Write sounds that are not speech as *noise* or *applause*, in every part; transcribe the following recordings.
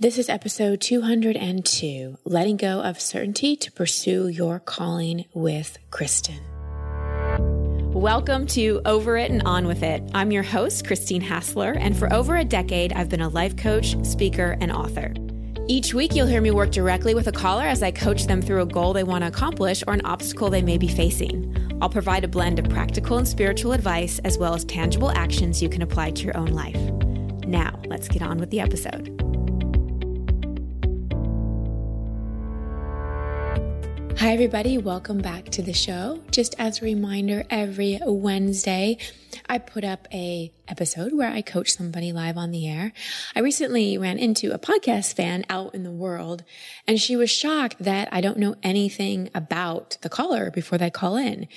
This is episode 202 Letting Go of Certainty to Pursue Your Calling with Kristen. Welcome to Over It and On With It. I'm your host, Christine Hassler, and for over a decade, I've been a life coach, speaker, and author. Each week, you'll hear me work directly with a caller as I coach them through a goal they want to accomplish or an obstacle they may be facing. I'll provide a blend of practical and spiritual advice as well as tangible actions you can apply to your own life. Now, let's get on with the episode. Hi, everybody. Welcome back to the show. Just as a reminder, every Wednesday, I put up a episode where I coach somebody live on the air. I recently ran into a podcast fan out in the world, and she was shocked that I don't know anything about the caller before they call in,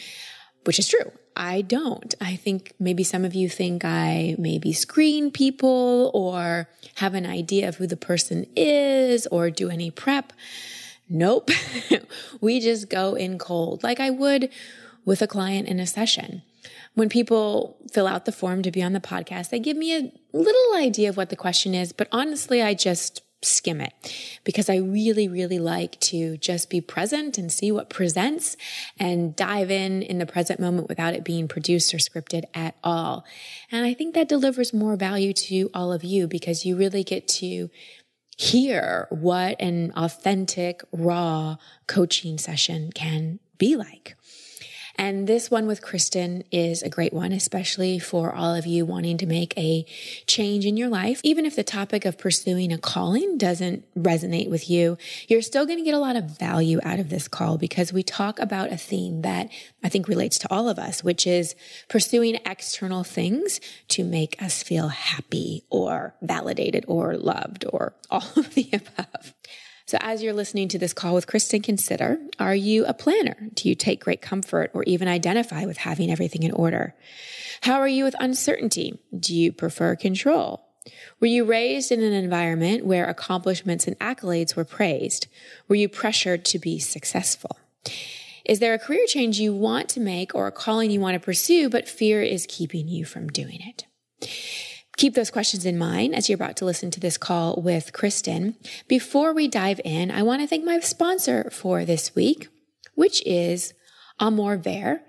which is true. I don't. I think maybe some of you think I maybe screen people or have an idea of who the person is or do any prep. Nope. *laughs* we just go in cold like I would with a client in a session. When people fill out the form to be on the podcast, they give me a little idea of what the question is, but honestly, I just skim it because I really, really like to just be present and see what presents and dive in in the present moment without it being produced or scripted at all. And I think that delivers more value to all of you because you really get to hear what an authentic, raw coaching session can be like. And this one with Kristen is a great one, especially for all of you wanting to make a change in your life. Even if the topic of pursuing a calling doesn't resonate with you, you're still going to get a lot of value out of this call because we talk about a theme that I think relates to all of us, which is pursuing external things to make us feel happy or validated or loved or all of the above. So as you're listening to this call with Kristen, consider, are you a planner? Do you take great comfort or even identify with having everything in order? How are you with uncertainty? Do you prefer control? Were you raised in an environment where accomplishments and accolades were praised? Were you pressured to be successful? Is there a career change you want to make or a calling you want to pursue, but fear is keeping you from doing it? Keep those questions in mind as you're about to listen to this call with Kristen. Before we dive in, I want to thank my sponsor for this week, which is Amour Vert.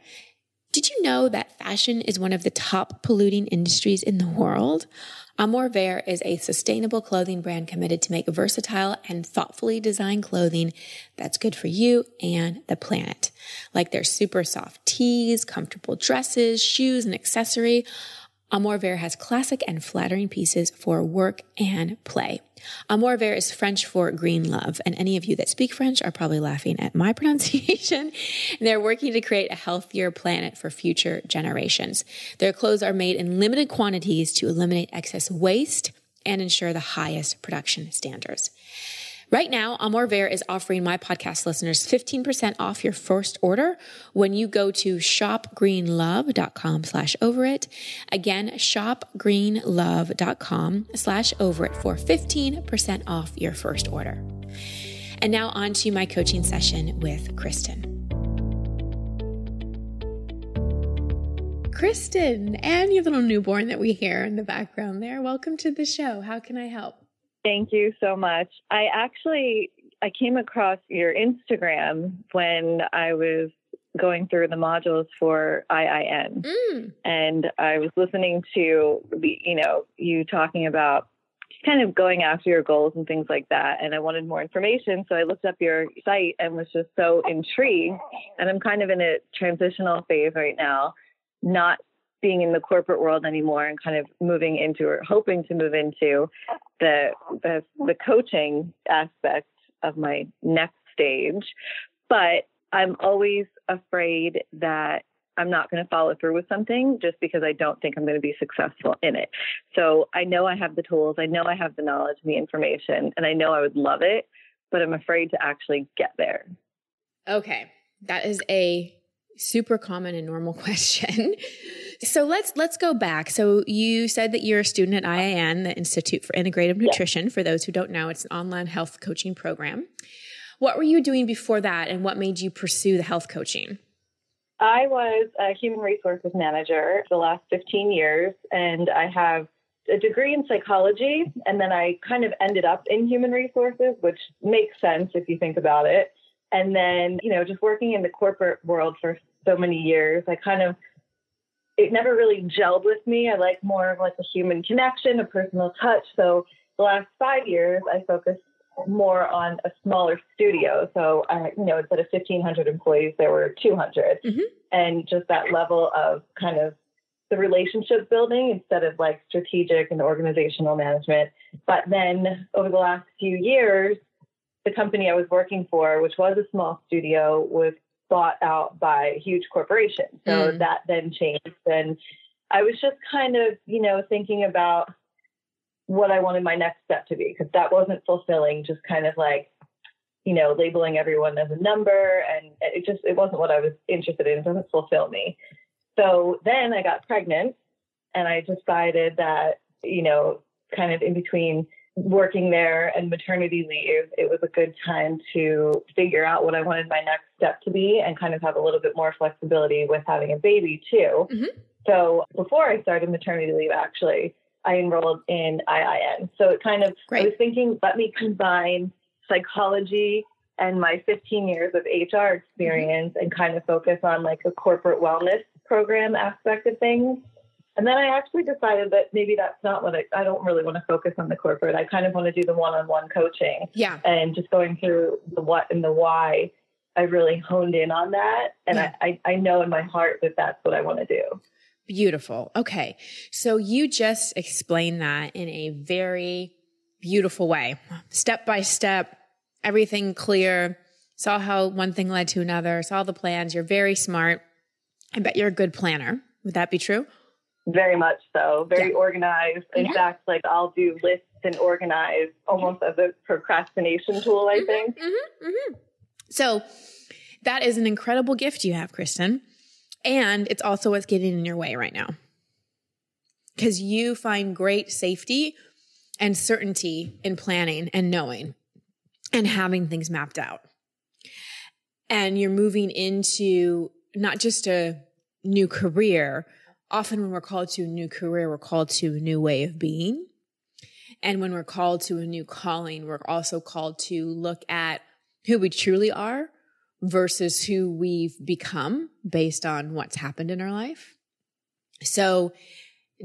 Did you know that fashion is one of the top polluting industries in the world? Amour Vert is a sustainable clothing brand committed to make versatile and thoughtfully designed clothing that's good for you and the planet. Like their super soft tees, comfortable dresses, shoes, and accessory. Amour Vert has classic and flattering pieces for work and play. Amour Vert is French for green love, and any of you that speak French are probably laughing at my *laughs* pronunciation. They're working to create a healthier planet for future generations. Their clothes are made in limited quantities to eliminate excess waste and ensure the highest production standards. Right now, Amour Vert is offering my podcast listeners 15% off your first order when you go to shopgreenlove.com slash over it. Again, shopgreenlove.com slash over it for 15% off your first order. And now on to my coaching session with Kristen. Kristen and your little newborn that we hear in the background there. Welcome to the show. How can I help? Thank you so much. I actually I came across your Instagram when I was going through the modules for IIN. Mm. And I was listening to the, you know, you talking about kind of going after your goals and things like that. And I wanted more information. So I looked up your site and was just so intrigued. And I'm kind of in a transitional phase right now, not being in the corporate world anymore and kind of moving into or hoping to move into the the, the coaching aspect of my next stage. But I'm always afraid that I'm not going to follow through with something just because I don't think I'm going to be successful in it. So I know I have the tools, I know I have the knowledge and the information, and I know I would love it, but I'm afraid to actually get there. Okay. That is a super common and normal *laughs* question. So let's let's go back. So you said that you're a student at IIN, the Institute for Integrative Nutrition. For those who don't know, it's an online health coaching program. What were you doing before that, and what made you pursue the health coaching? I was a human resources manager for the last 15 years, and I have a degree in psychology, and then I kind of ended up in human resources, which makes sense if you think about it. And then, you know, just working in the corporate world for so many years, I kind of, it never really gelled with me. I like more of like a human connection, a personal touch. So the last five years, I focused more on a smaller studio. So, uh, you know, instead of 1,500 employees, there were 200. Mm-hmm. And just that level of kind of the relationship building instead of like strategic and organizational management. But then over the last few years, the company I was working for, which was a small studio, was bought out by huge corporations. So mm. that then changed. And I was just kind of, you know, thinking about what I wanted my next step to be because that wasn't fulfilling, just kind of like, you know, labeling everyone as a number. And it just, it wasn't what I was interested in. It doesn't fulfill me. So then I got pregnant and I decided that, you know, kind of in between working there and maternity leave, it was a good time to figure out what I wanted my next step to be and kind of have a little bit more flexibility with having a baby too. Mm-hmm. So before I started maternity leave, actually, I enrolled in IIN. So it kind of, Great. I was thinking, let me combine psychology and my 15 years of HR experience mm-hmm. and kind of focus on like a corporate wellness program aspect of things. And then I actually decided that maybe that's not what I, I don't really want to focus on the corporate. I kind of want to do the one on one coaching. Yeah. And just going through the what and the why, I really honed in on that. And yeah. I, I, I know in my heart that that's what I want to do. Beautiful. Okay. So you just explained that in a very beautiful way, step by step, everything clear, saw how one thing led to another, saw the plans. You're very smart. I bet you're a good planner. Would that be true? Very much so. Very yeah. organized. In yeah. fact, like I'll do lists and organize almost as a procrastination tool, I mm-hmm, think. Mm-hmm, mm-hmm. So that is an incredible gift you have, Kristen. And it's also what's getting in your way right now. Because you find great safety and certainty in planning and knowing and having things mapped out. And you're moving into not just a new career. Often when we're called to a new career, we're called to a new way of being. And when we're called to a new calling, we're also called to look at who we truly are versus who we've become based on what's happened in our life. So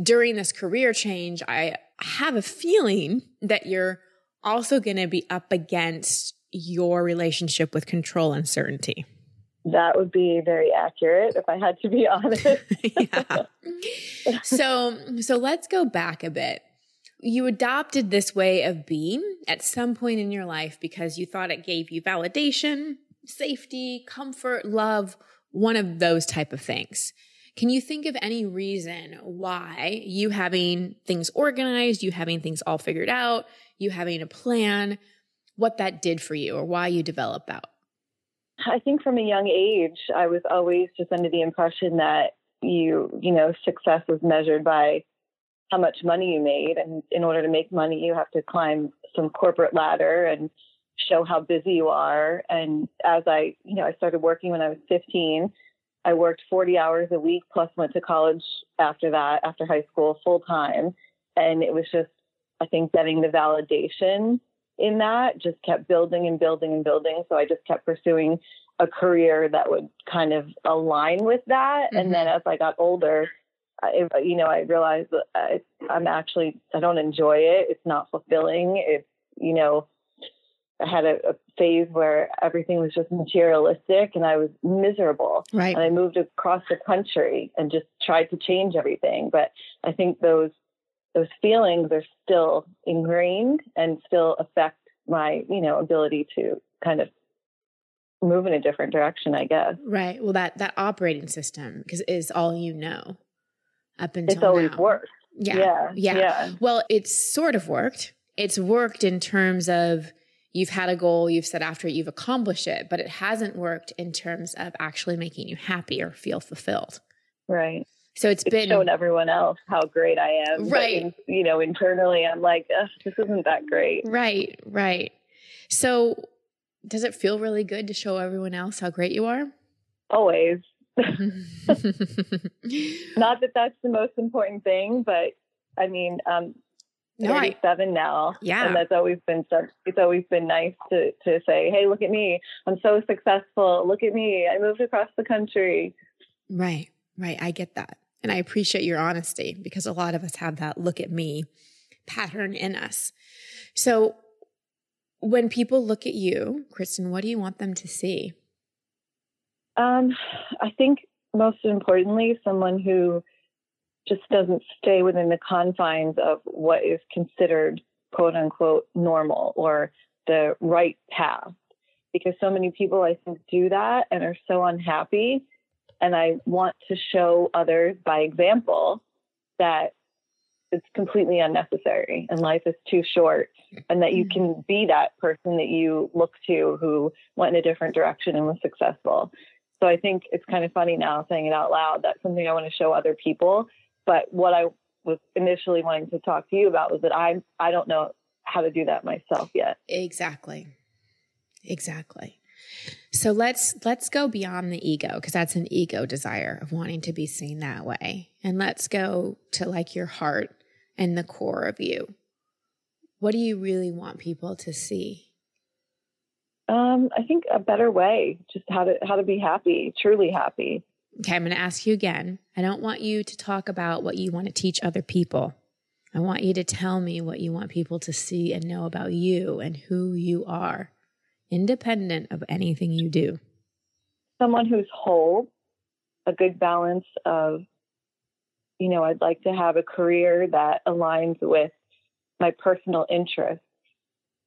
during this career change, I have a feeling that you're also going to be up against your relationship with control and certainty. That would be very accurate if I had to be *laughs* honest. *laughs* yeah. So, so let's go back a bit. You adopted this way of being at some point in your life because you thought it gave you validation, safety, comfort, love, one of those type of things. Can you think of any reason why you having things organized, you having things all figured out, you having a plan, what that did for you or why you developed that? I think from a young age, I was always just under the impression that you, you know, success was measured by how much money you made. And in order to make money, you have to climb some corporate ladder and show how busy you are. And as I, you know, I started working when I was 15, I worked 40 hours a week plus went to college after that, after high school, full time. And it was just, I think, getting the validation in that just kept building and building and building. So I just kept pursuing a career that would kind of align with that. Mm-hmm. And then as I got older, I, you know, I realized that I, I'm actually, I don't enjoy it. It's not fulfilling. It's, you know, I had a, a, phase where everything was just materialistic and I was miserable. Right. And I moved across the country and just tried to change everything. But I think those those feelings are still ingrained and still affect my, you know, ability to kind of move in a different direction, I guess. Right. Well, that that operating system because is all you know up until it's always now. worked. Yeah. yeah. Yeah. Yeah. Well, it's sort of worked. It's worked in terms of you've had a goal, you've set after it, you've accomplished it, but it hasn't worked in terms of actually making you happy or feel fulfilled. Right. So it's, it's been shown everyone else how great I am. Right. In, you know, internally, I'm like, this isn't that great. Right. Right. So does it feel really good to show everyone else how great you are? Always. *laughs* *laughs* Not that that's the most important thing, but I mean, um, no, 37 I, now. Yeah. And that's always been, it's always been nice to, to say, Hey, look at me. I'm so successful. Look at me. I moved across the country. Right. Right. I get that. And I appreciate your honesty because a lot of us have that look at me pattern in us. So when people look at you, Kristen, what do you want them to see? Um, I think most importantly, someone who just doesn't stay within the confines of what is considered quote unquote normal or the right path. Because so many people, I think, do that and are so unhappy. And I want to show others by example that it's completely unnecessary and life is too short and that you mm-hmm. can be that person that you look to who went in a different direction and was successful. So I think it's kind of funny now saying it out loud. That's something I want to show other people. But what I was initially wanting to talk to you about was that I I don't know how to do that myself yet. Exactly. Exactly. So let's let's go beyond the ego because that's an ego desire of wanting to be seen that way. And let's go to like your heart and the core of you. What do you really want people to see? Um, I think a better way, just how to how to be happy, truly happy. Okay, I'm going to ask you again. I don't want you to talk about what you want to teach other people. I want you to tell me what you want people to see and know about you and who you are, independent of anything you do. Someone who's whole, a good balance of, you know, I'd like to have a career that aligns with my personal interests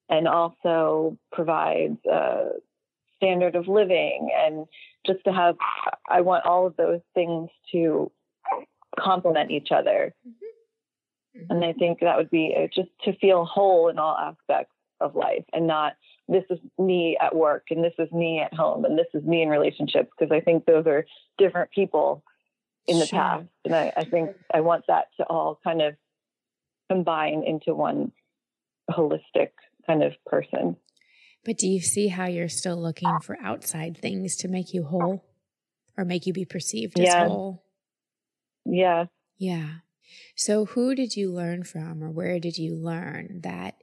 and also provides a standard of living and just to have i want all of those things to complement each other mm-hmm. Mm-hmm. and i think that would be uh, just to feel whole in all aspects of life and not this is me at work and this is me at home and this is me in relationships because i think those are different people in the sure. past and I, I think i want that to all kind of combine into one holistic kind of person. But do you see how you're still looking for outside things to make you whole or make you be perceived as yeah. whole? Yeah. Yeah. So, who did you learn from, or where did you learn that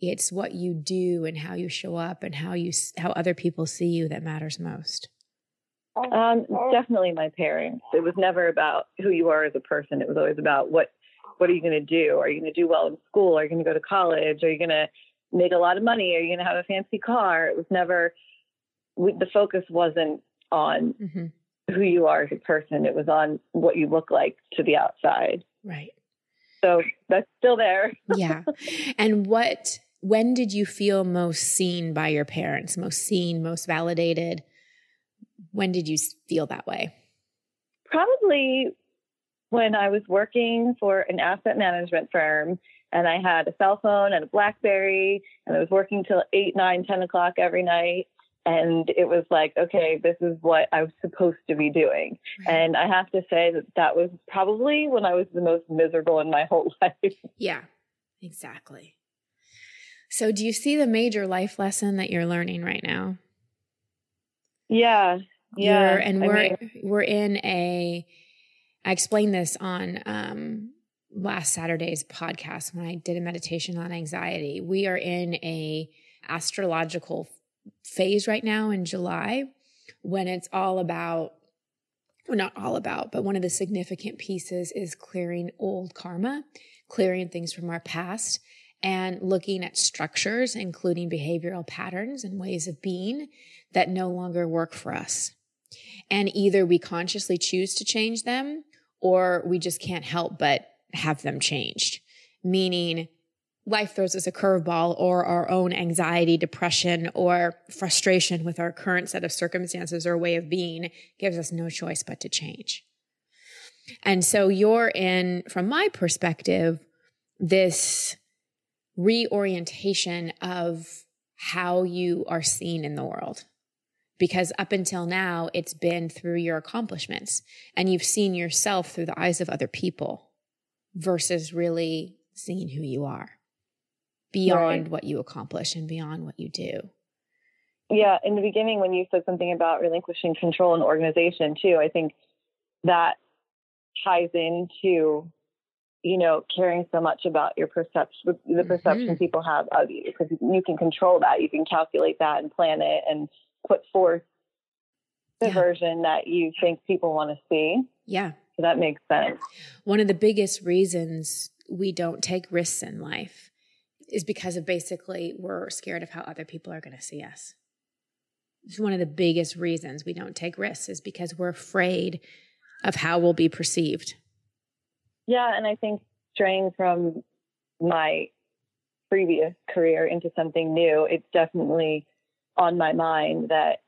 it's what you do and how you show up and how you how other people see you that matters most? Um, definitely my parents. It was never about who you are as a person. It was always about what what are you going to do? Are you going to do well in school? Are you going to go to college? Are you going to make a lot of money? Are you going to have a fancy car? It was never, we, the focus wasn't on mm-hmm. who you are as a person. It was on what you look like to the outside. Right. So that's still there. yeah. *laughs* And what, when did you feel most seen by your parents, most seen, most validated? When did you feel that way? Probably when I was working for an asset management firm and I had a cell phone and a Blackberry, and I was working till eight, nine, ten o'clock every night. And it was like, okay, this is what I was supposed to be doing. Right. And I have to say that that was probably when I was the most miserable in my *laughs* whole life. Yeah, exactly. So, do you see the major life lesson that you're learning right now? Yeah, yeah. You're, and we're mean, we're in a. I explained this on um, last Saturday's podcast when I did a meditation on anxiety. We are in a astrological phase right now in July when it's all about well not all about, but one of the significant pieces is clearing old karma, clearing things from our past and looking at structures including behavioral patterns and ways of being that no longer work for us. And either we consciously choose to change them or we just can't help but have them changed, meaning life throws us a curveball or our own anxiety, depression, or frustration with our current set of circumstances or way of being gives us no choice but to change. And so you're in, from my perspective, this reorientation of how you are seen in the world. Because up until now, it's been through your accomplishments and you've seen yourself through the eyes of other people versus really seeing who you are beyond right. what you accomplish and beyond what you do. Yeah, in the beginning, when you said something about relinquishing control and organization, too, I think that ties into, you know, caring so much about your perception, the perception mm-hmm. people have of you, because you can control that. You can calculate that and plan it and put forth the yeah. version that you think people want to see. Yeah. So that makes sense. One of the biggest reasons we don't take risks in life is because of basically we're scared of how other people are going to see us. It's one of the biggest reasons we don't take risks is because we're afraid of how we'll be perceived. Yeah, and I think straying from my previous career into something new, it's definitely on my mind that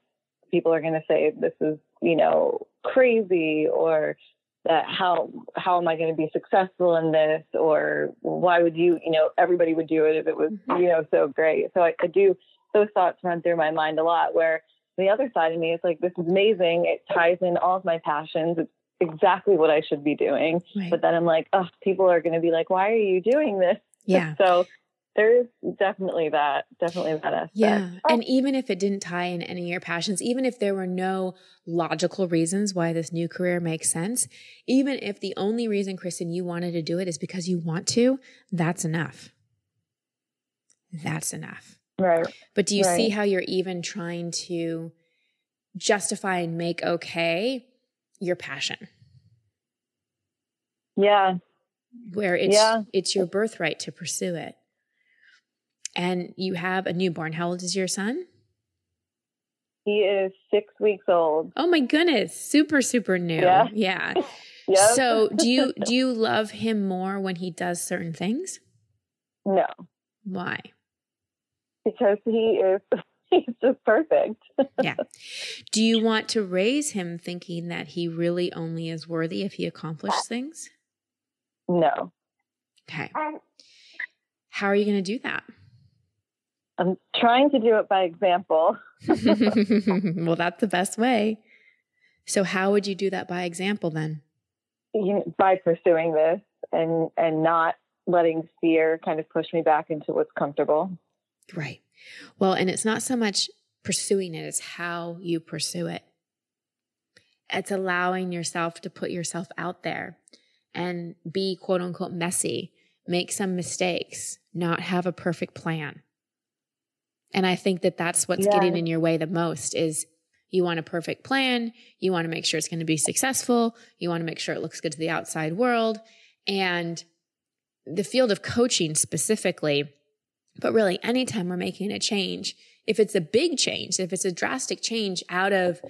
people are going to say this is, you know, crazy or that how how am I going to be successful in this or why would you, you know, everybody would do it if it was, mm-hmm. you know, so great. So I, I do those thoughts run through my mind a lot where the other side of me is like, this is amazing. It ties in all of my passions. It's exactly what I should be doing. Right. But then I'm like, oh, people are going to be like, why are you doing this? Yeah. *laughs* So there is definitely that, definitely that aspect. Yeah. Oh. And even if it didn't tie in any of your passions, even if there were no logical reasons why this new career makes sense, even if the only reason, Kristen, you wanted to do it is because you want to, that's enough. That's enough. Right. But do you right. see how you're even trying to justify and make okay your passion. Yeah. Where it's yeah. it's your birthright to pursue it. And you have a newborn. How old is your son? He is six weeks old. Oh my goodness. Super, super new. Yeah. *laughs* yeah. *laughs* yep. So do you do you love him more when he does certain things? No. Why? Because he is *laughs* he's just perfect. *laughs* yeah. Do you want to raise him thinking that he really only is worthy if he accomplishes *sighs* things? No. Okay. Um, how are you going to do that? I'm trying to do it by example. *laughs* well, that's the best way. So, how would you do that by example then? You know, by pursuing this and and not letting fear kind of push me back into what's comfortable. Right. Well, and it's not so much pursuing it, it's how you pursue it. It's allowing yourself to put yourself out there and be quote unquote messy, make some mistakes, not have a perfect plan. And I think that that's what's yeah. getting in your way the most is you want a perfect plan. You want to make sure it's going to be successful. You want to make sure it looks good to the outside world. And the field of coaching specifically but really, anytime we're making a change, if it's a big change, if it's a drastic change out of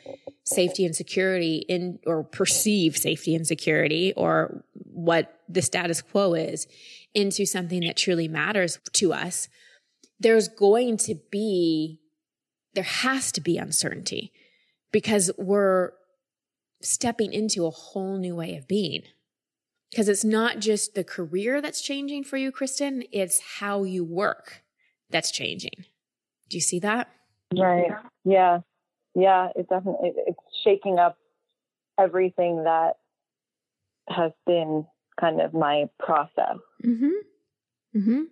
safety and security in or perceived safety and security or what the status quo is into something that truly matters to us, there's going to be, there has to be uncertainty because we're stepping into a whole new way of being. Because it's not just the career that's changing for you, Kristen, it's how you work that's changing. Do you see that? Right. Yeah. Yeah, it definitely it's shaking up everything that has been kind of my process. Mm-hmm. Mm-hmm.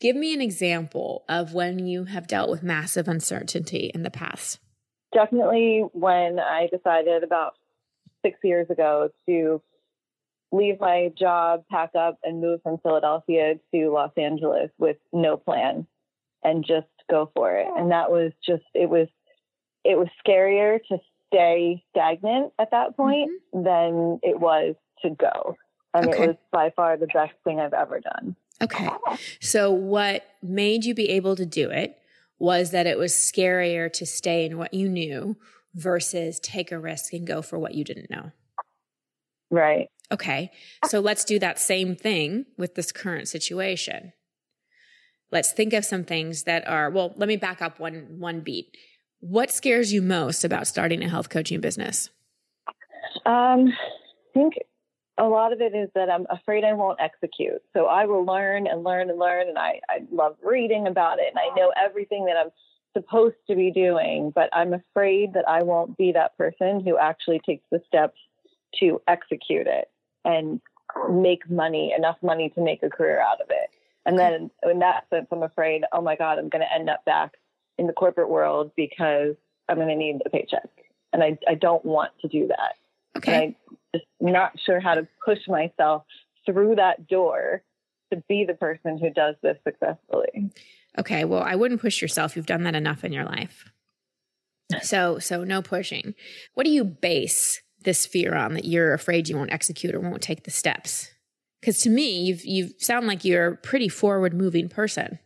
Give me an example of when you have dealt with massive uncertainty in the past. Definitely when I decided about 6 years ago to leave my job, pack up, and move from Philadelphia to Los Angeles with no plan and just go for it. And that was just it was it was scarier to stay stagnant at that point mm-hmm. than it was to go. And okay. it was by far the best thing I've ever done. Okay. So, what made you be able to do it was that it was scarier to stay in what you knew versus take a risk and go for what you didn't know. Right. Okay. So let's do that same thing with this current situation. Let's think of some things that are, well, let me back up one, one beat. What scares you most about starting a health coaching business? Um, I think a lot of it is that I'm afraid I won't execute. So I will learn and learn and learn. And I, I love reading about it and I know everything that I'm supposed to be doing, but I'm afraid that I won't be that person who actually takes the steps to execute it and make money, enough money to make a career out of it. And then in that sense, I'm afraid, oh my God, I'm going to end up back in the corporate world because I'm going to need a paycheck. And I, I don't want to do that. Okay. And I'm just not sure how to push myself through that door to be the person who does this successfully. Okay, well, I wouldn't push yourself. You've done that enough in your life. So, so no pushing. What do you base this fear on that you're afraid you won't execute or won't take the steps? Because to me, you've you sound like you're a pretty forward moving person.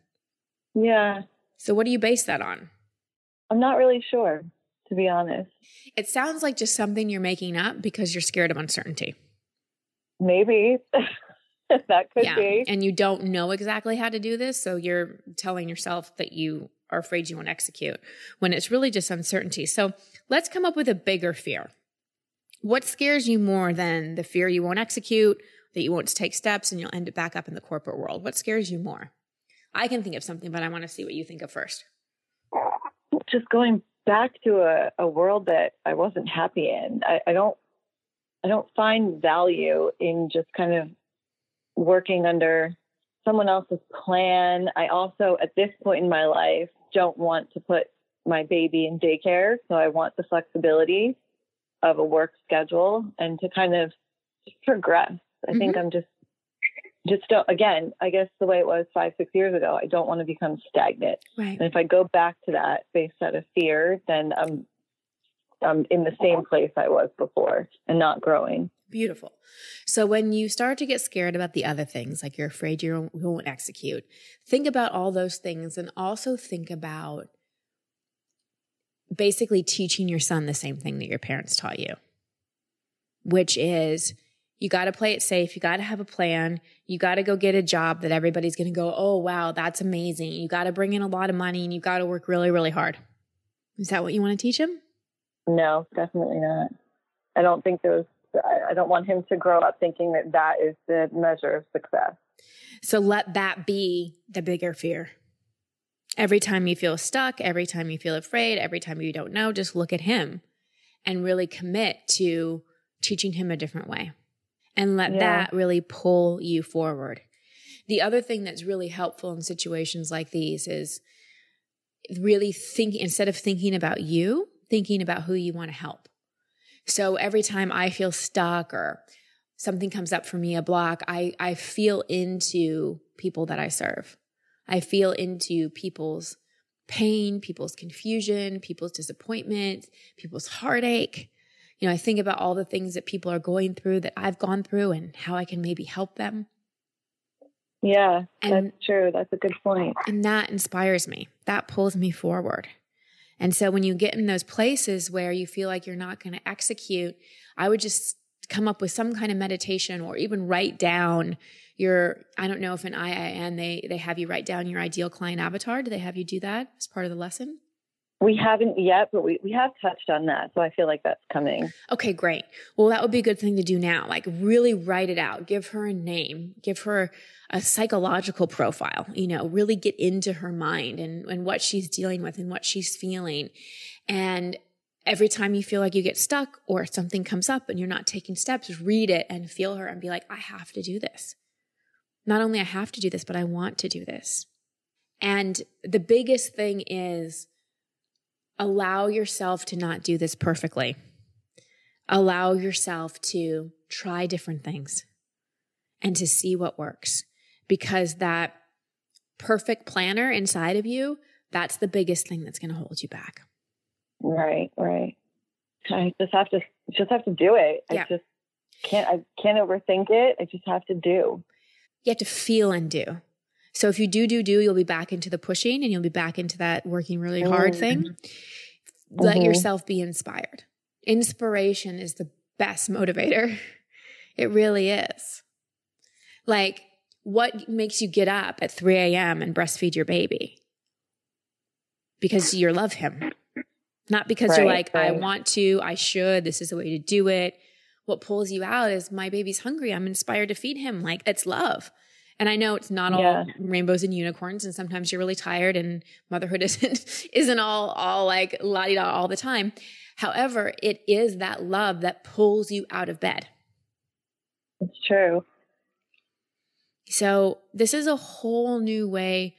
Yeah. So, what do you base that on? I'm not really sure, to be honest. It sounds like just something you're making up because you're scared of uncertainty. Maybe. *laughs* that could yeah. be. And you don't know exactly how to do this. So you're telling yourself that you are afraid you won't execute when it's really just uncertainty. So let's come up with a bigger fear. What scares you more than the fear you won't execute, that you won't take steps and you'll end up back up in the corporate world? What scares you more? I can think of something, but I want to see what you think of first. Just going back to a, a world that I wasn't happy in. I, I don't I don't find value in just kind of working under someone else's plan. I also, at this point in my life, don't want to put my baby in daycare. So I want the flexibility of a work schedule and to kind of progress. I mm-hmm. think I'm just, just don't, again, I guess the way it was five, six years ago, I don't want to become stagnant. Right. And if I go back to that based out of fear, then I'm, I'm in the same place I was before and not growing. Beautiful. So when you start to get scared about the other things, like you're afraid you won't execute, think about all those things and also think about basically teaching your son the same thing that your parents taught you, which is you got to play it safe. You got to have a plan. You got to go get a job that everybody's going to go, oh, wow, that's amazing. You got to bring in a lot of money and you got to work really, really hard. Is that what you want to teach him? No, definitely not. I don't think those I don't want him to grow up thinking that that is the measure of success. So let that be the bigger fear. Every time you feel stuck, every time you feel afraid, every time you don't know, just look at him and really commit to teaching him a different way and let yeah. that really pull you forward. The other thing that's really helpful in situations like these is really thinking, instead of thinking about you, thinking about who you want to help. So every time I feel stuck or something comes up for me, a block, I, I feel into people that I serve. I feel into people's pain, people's confusion, people's disappointment, people's heartache. You know, I think about all the things that people are going through that I've gone through and how I can maybe help them. Yeah, and, that's true. That's a good point. And that inspires me. That pulls me forward. And so when you get in those places where you feel like you're not going to execute, I would just come up with some kind of meditation or even write down your I don't know if in IIN they they have you write down your ideal client avatar. Do they have you do that as part of the lesson? We haven't yet, but we, we have touched on that. So I feel like that's coming. Okay, great. Well, that would be a good thing to do now. Like really write it out. Give her a name. Give her a psychological profile, you know, really get into her mind and, and what she's dealing with and what she's feeling. And every time you feel like you get stuck or something comes up and you're not taking steps, read it and feel her and be like, I have to do this. Not only I have to do this, but I want to do this. And the biggest thing is allow yourself to not do this perfectly. Allow yourself to try different things and to see what works because that perfect planner inside of you, that's the biggest thing that's going to hold you back. Right, right. I just have to just have to do it. Yeah. I just can't I can't overthink it. I just have to do. You have to feel and do. So if you do, do, do, you'll be back into the pushing and you'll be back into that working really hard mm-hmm. thing. Let mm-hmm. yourself be inspired. Inspiration is the best *laughs* motivator. It really is. Like, what makes you get up at 3 a.m. and breastfeed your baby? Because you love him. Not because right, you're like, right. I want to, I should, this is the way to do it. What pulls you out is my baby's hungry. I'm inspired to feed him. Like, it's love. And I know it's not all yeah. rainbows and unicorns, and sometimes you're really tired, and motherhood *laughs* isn't isn't all all like la di da all the time. However, it is that love that pulls you out of bed. It's true. So this is a whole new way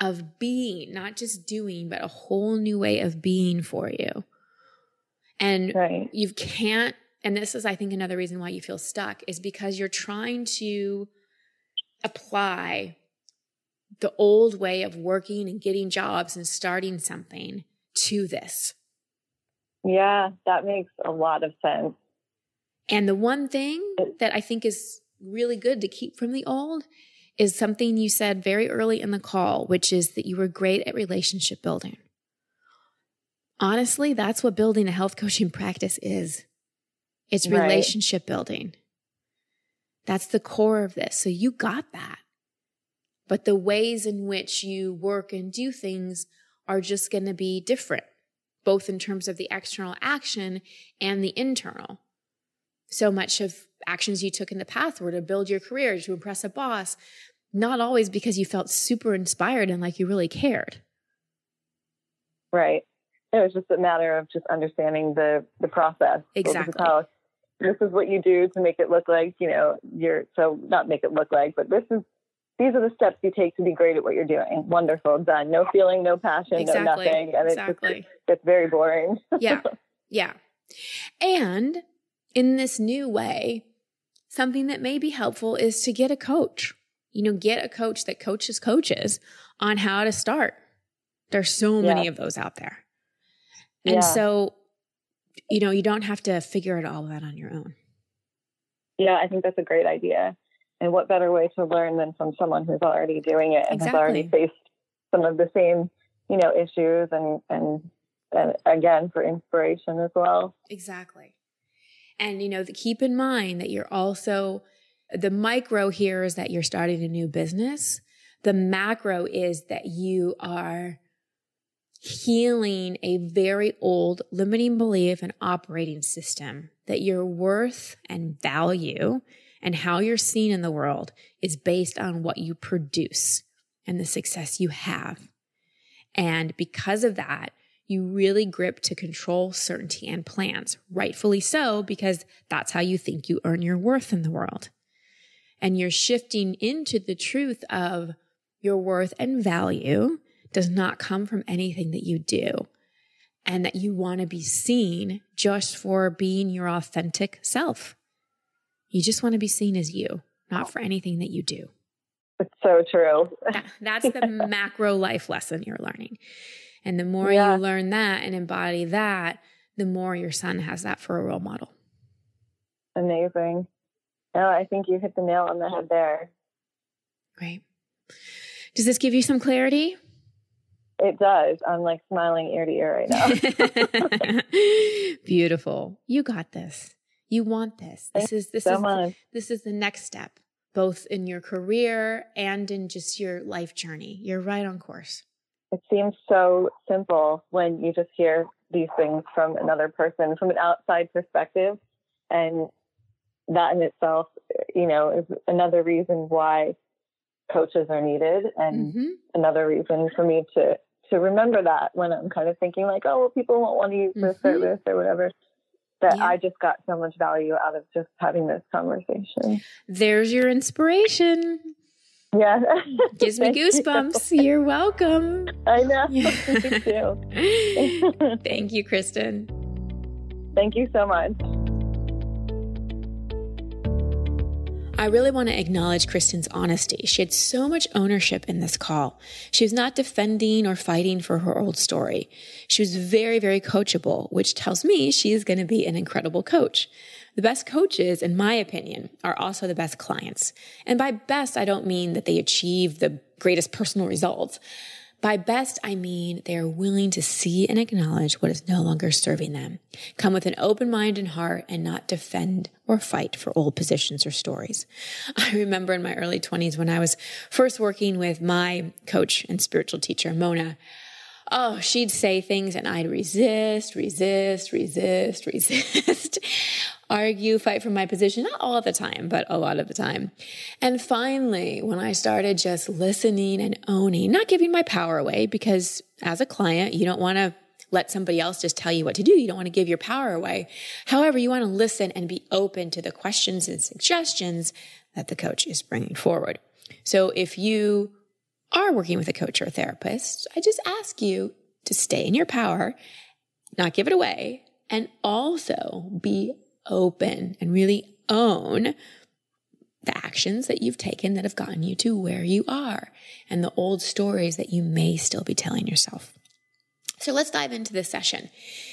of being, not just doing, but a whole new way of being for you. And right. you can't and this is, I think, another reason why you feel stuck is because you're trying to apply the old way of working and getting jobs and starting something to this. Yeah, that makes a lot of sense. And the one thing that I think is really good to keep from the old is something you said very early in the call, which is that you were great at relationship building. Honestly, that's what building a health coaching *laughs* practice is. It's relationship right. building. That's the core of this. So you got that. But the ways in which you work and do things are just going to be different, both in terms of the external action and the internal. So much of actions you took in the past were to build your career, to impress a boss, not always because you felt super inspired and like you really cared. Right. It was just a matter of just understanding the the process. Exactly. This is what you do to make it look like, you know, you're so not make it look like, but this is these are the steps you take to be great at what you're doing. Wonderful, done. No feeling, no passion, exactly. no nothing. And exactly. it's just, it's very boring. *laughs* yeah. Yeah. And in this new way, something that may be helpful is to get a coach. You know, get a coach that coaches coaches on how to start. There's so yeah. many of those out there. And yeah. so, you know, you don't have to figure it all out on your own. Yeah, I think that's a great idea. And what better way to learn than from someone who's already doing it and exactly. has already faced some of the same, you know, issues and and and again for inspiration as well. Exactly. And, you know, the, keep in mind that you're also, the micro here is that you're starting a new business. The macro is that you are healing a very old limiting belief and operating system that your worth and value and how you're seen in the world is based on what you produce and the success you have. And because of that, you really grip to control certainty and plans, rightfully so, because that's how you think you earn your worth in the world. And you're shifting into the truth of your worth and value does not come from anything that you do and that you want to be seen just for being your authentic self. You just want to be seen as you, not for anything that you do. It's so true. that, that's the *laughs* macro life lesson you're learning. And the more yeah. you learn that and embody that, the more your son has that for a role model. Amazing. No, I think you hit the nail on the head there. Great. Does this give you some clarity? It does. I'm like smiling ear to ear right now. *laughs* Beautiful. You got this. You want this. This is this so is much. this is the next step, both in your career and in just your life journey. You're right on course it seems so simple when you just hear these things from another person from an outside perspective and that in itself you know is another reason why coaches are needed and mm-hmm. another reason for me to to remember that when i'm kind of thinking like oh well people won't want to use this mm-hmm. service or whatever that yeah. i just got so much value out of just having this conversation there's your inspiration yeah. Gives me *laughs* goosebumps. You. You're welcome. I know. *laughs* *laughs* Me too. Thank you, Kristen. Thank you so much. I really want to acknowledge Kristen's honesty. She had so much ownership in this call. She was not defending or fighting for her old story. She was very, very coachable, which tells me she is going to be an incredible coach. The best coaches, in my opinion, are also the best clients. And by best, I don't mean that they achieve the greatest personal results. By best, I mean they are willing to see and acknowledge what is no longer serving them, come with an open mind and heart, and not defend or fight for old positions or stories. *laughs* I remember in my early 20s when I was first working with my coach and spiritual teacher, Mona. Oh, she'd say things and I'd resist, resist, resist, *laughs* resist argue, fight for my position, not all the time, but a lot of the time. And finally, when I started just listening and owning, not giving my power away, because as a client, you don't want to let somebody else just tell you what to do. You don't want to give your power away. However, you want to listen and be open to the questions and suggestions that the coach is bringing forward. So if you are working with a coach or a therapist, I just ask you to stay in your power, not give it away, and also be open and really own the actions that you've taken that have gotten you to where you are and the old stories that you may still be telling yourself. So let's dive into this session.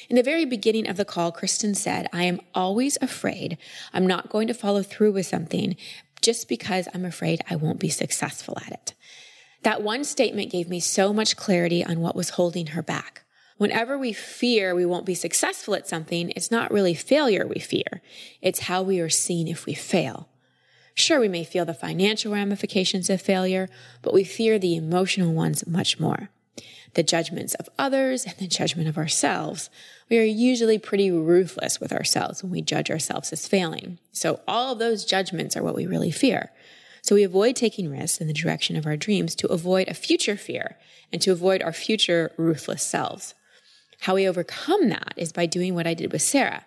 In the very beginning of the call, Kristen said, I am always afraid I'm not going to follow through with something just because I'm afraid I won't be successful at it. That one statement gave me so much clarity on what was holding her back. Whenever we fear we won't be successful at something, it's not really failure we fear. It's how we are seen if we fail. Sure, we may feel the financial ramifications of failure, but we fear the emotional ones much more. The judgments of others and the judgment of ourselves. We are usually pretty ruthless with ourselves when we judge ourselves as failing. So all of those judgments are what we really fear. So we avoid taking risks in the direction of our dreams to avoid a future fear and to avoid our future ruthless selves. How we overcome that is by doing what I did with Sarah,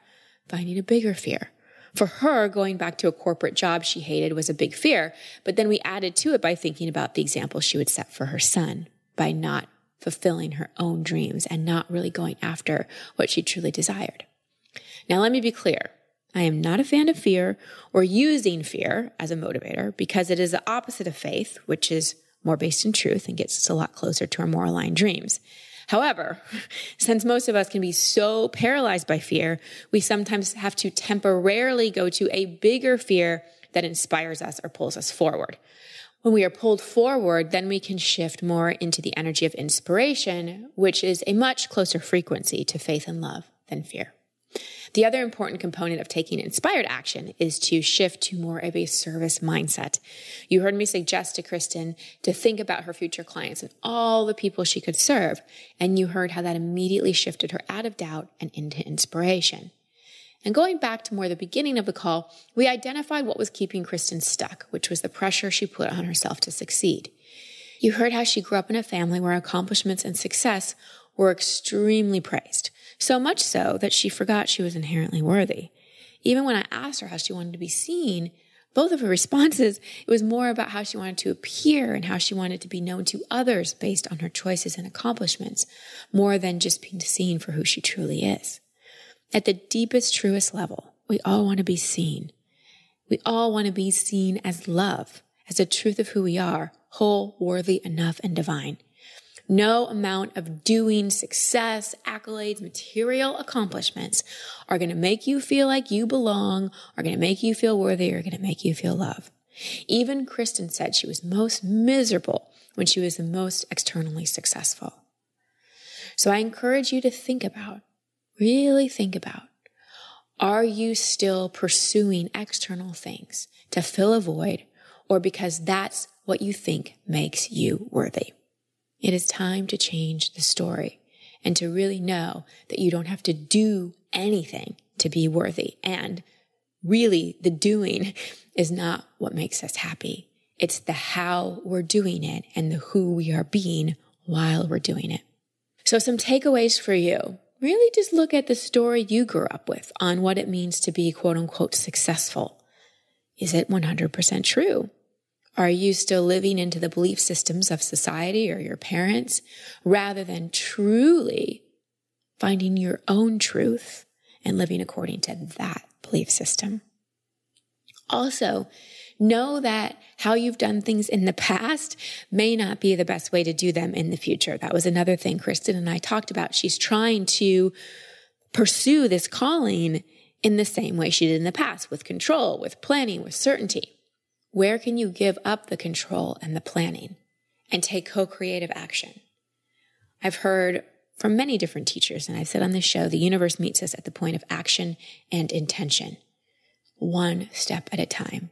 finding a bigger fear for her, going back to a corporate job she hated was a big fear, but then we added to it by thinking about the example she would set for her son by not fulfilling her own dreams and not really going after what she truly desired. Now, let me be clear. I am not a fan of fear or using fear as a motivator because it is the opposite of faith, which is more based in truth and gets us a lot closer to our more aligned dreams. However, since most of us can be so paralyzed by fear, we sometimes have to temporarily go to a bigger fear that inspires us or pulls us forward. When we are pulled forward, then we can shift more into the energy of inspiration, which is a much closer frequency to faith and love than fear. The other important component of taking inspired action is to shift to more of a service mindset. You heard me suggest to Kristen to think about her future clients and all the people she could serve. And you heard how that immediately shifted her out of doubt and into inspiration. And going back to more the beginning of the call, we identified what was keeping Kristen stuck, which was the pressure she put on herself to succeed. You heard how she grew up in a family where accomplishments and success were extremely praised. So much so that she forgot she was inherently worthy. Even when I asked her how she wanted to be seen, both of her responses, it was more about how she wanted to appear and how she wanted to be known to others based on her choices and accomplishments, more than just being seen for who she truly is. At the deepest, truest level, we all want to be seen. We all want to be seen as love, as the truth of who we are, whole, worthy, enough, and divine. No amount of doing, success, accolades, material accomplishments are going to make you feel like you belong, are going to make you feel worthy, are going to make you feel love. Even Kristen said she was most miserable when she was the most externally successful. So I encourage you to think about, really think about, are you still pursuing external things to fill a void or because that's what you think makes you worthy? It is time to change the story and to really know that you don't have to do anything to be worthy. And really, the doing is not what makes us happy. It's the how we're doing it and the who we are being while we're doing it. So, some takeaways for you. Really just look at the story you grew up with on what it means to be quote unquote successful. Is it 100% true? Are you still living into the belief systems of society or your parents rather than truly finding your own truth and living according to that belief system? Also, know that how you've done things in the past may not be the best way to do them in the future. That was another thing Kristen and I talked about. She's trying to pursue this calling in the same way she did in the past with control, with planning, with certainty. Where can you give up the control and the planning and take co creative action? I've heard from many different teachers, and I've said on this show, the universe meets us at the point of action and intention, one step at a time.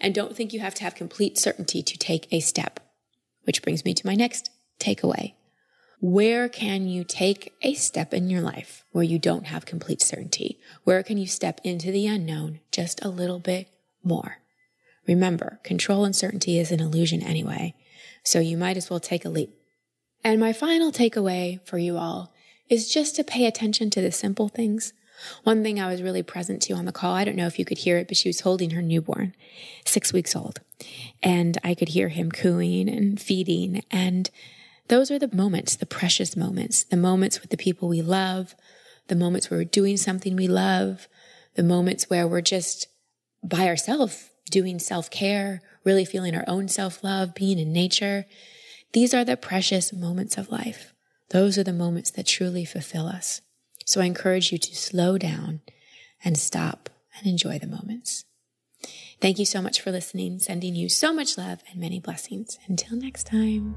And don't think you have to have complete certainty to take a step, which brings me to my next takeaway. Where can you take a step in your life where you don't have complete certainty? Where can you step into the unknown just a little bit more? Remember, control and certainty is an illusion anyway, so you might as well take a leap. And my final takeaway for you all is just to pay attention to the simple things. One thing I was really present to on the call, I don't know if you could hear it, but she was holding her newborn, six weeks old. And I could hear him cooing and feeding. And those are the moments, the precious moments, the moments with the people we love, the moments where we're doing something we love, the moments where we're just by ourselves doing self care, really feeling our own self love, being in nature. These are the precious moments of life. Those are the moments that truly fulfill us. So I encourage you to slow down and stop and enjoy the moments. Thank you so much for listening, sending you so much love and many blessings. Until next time.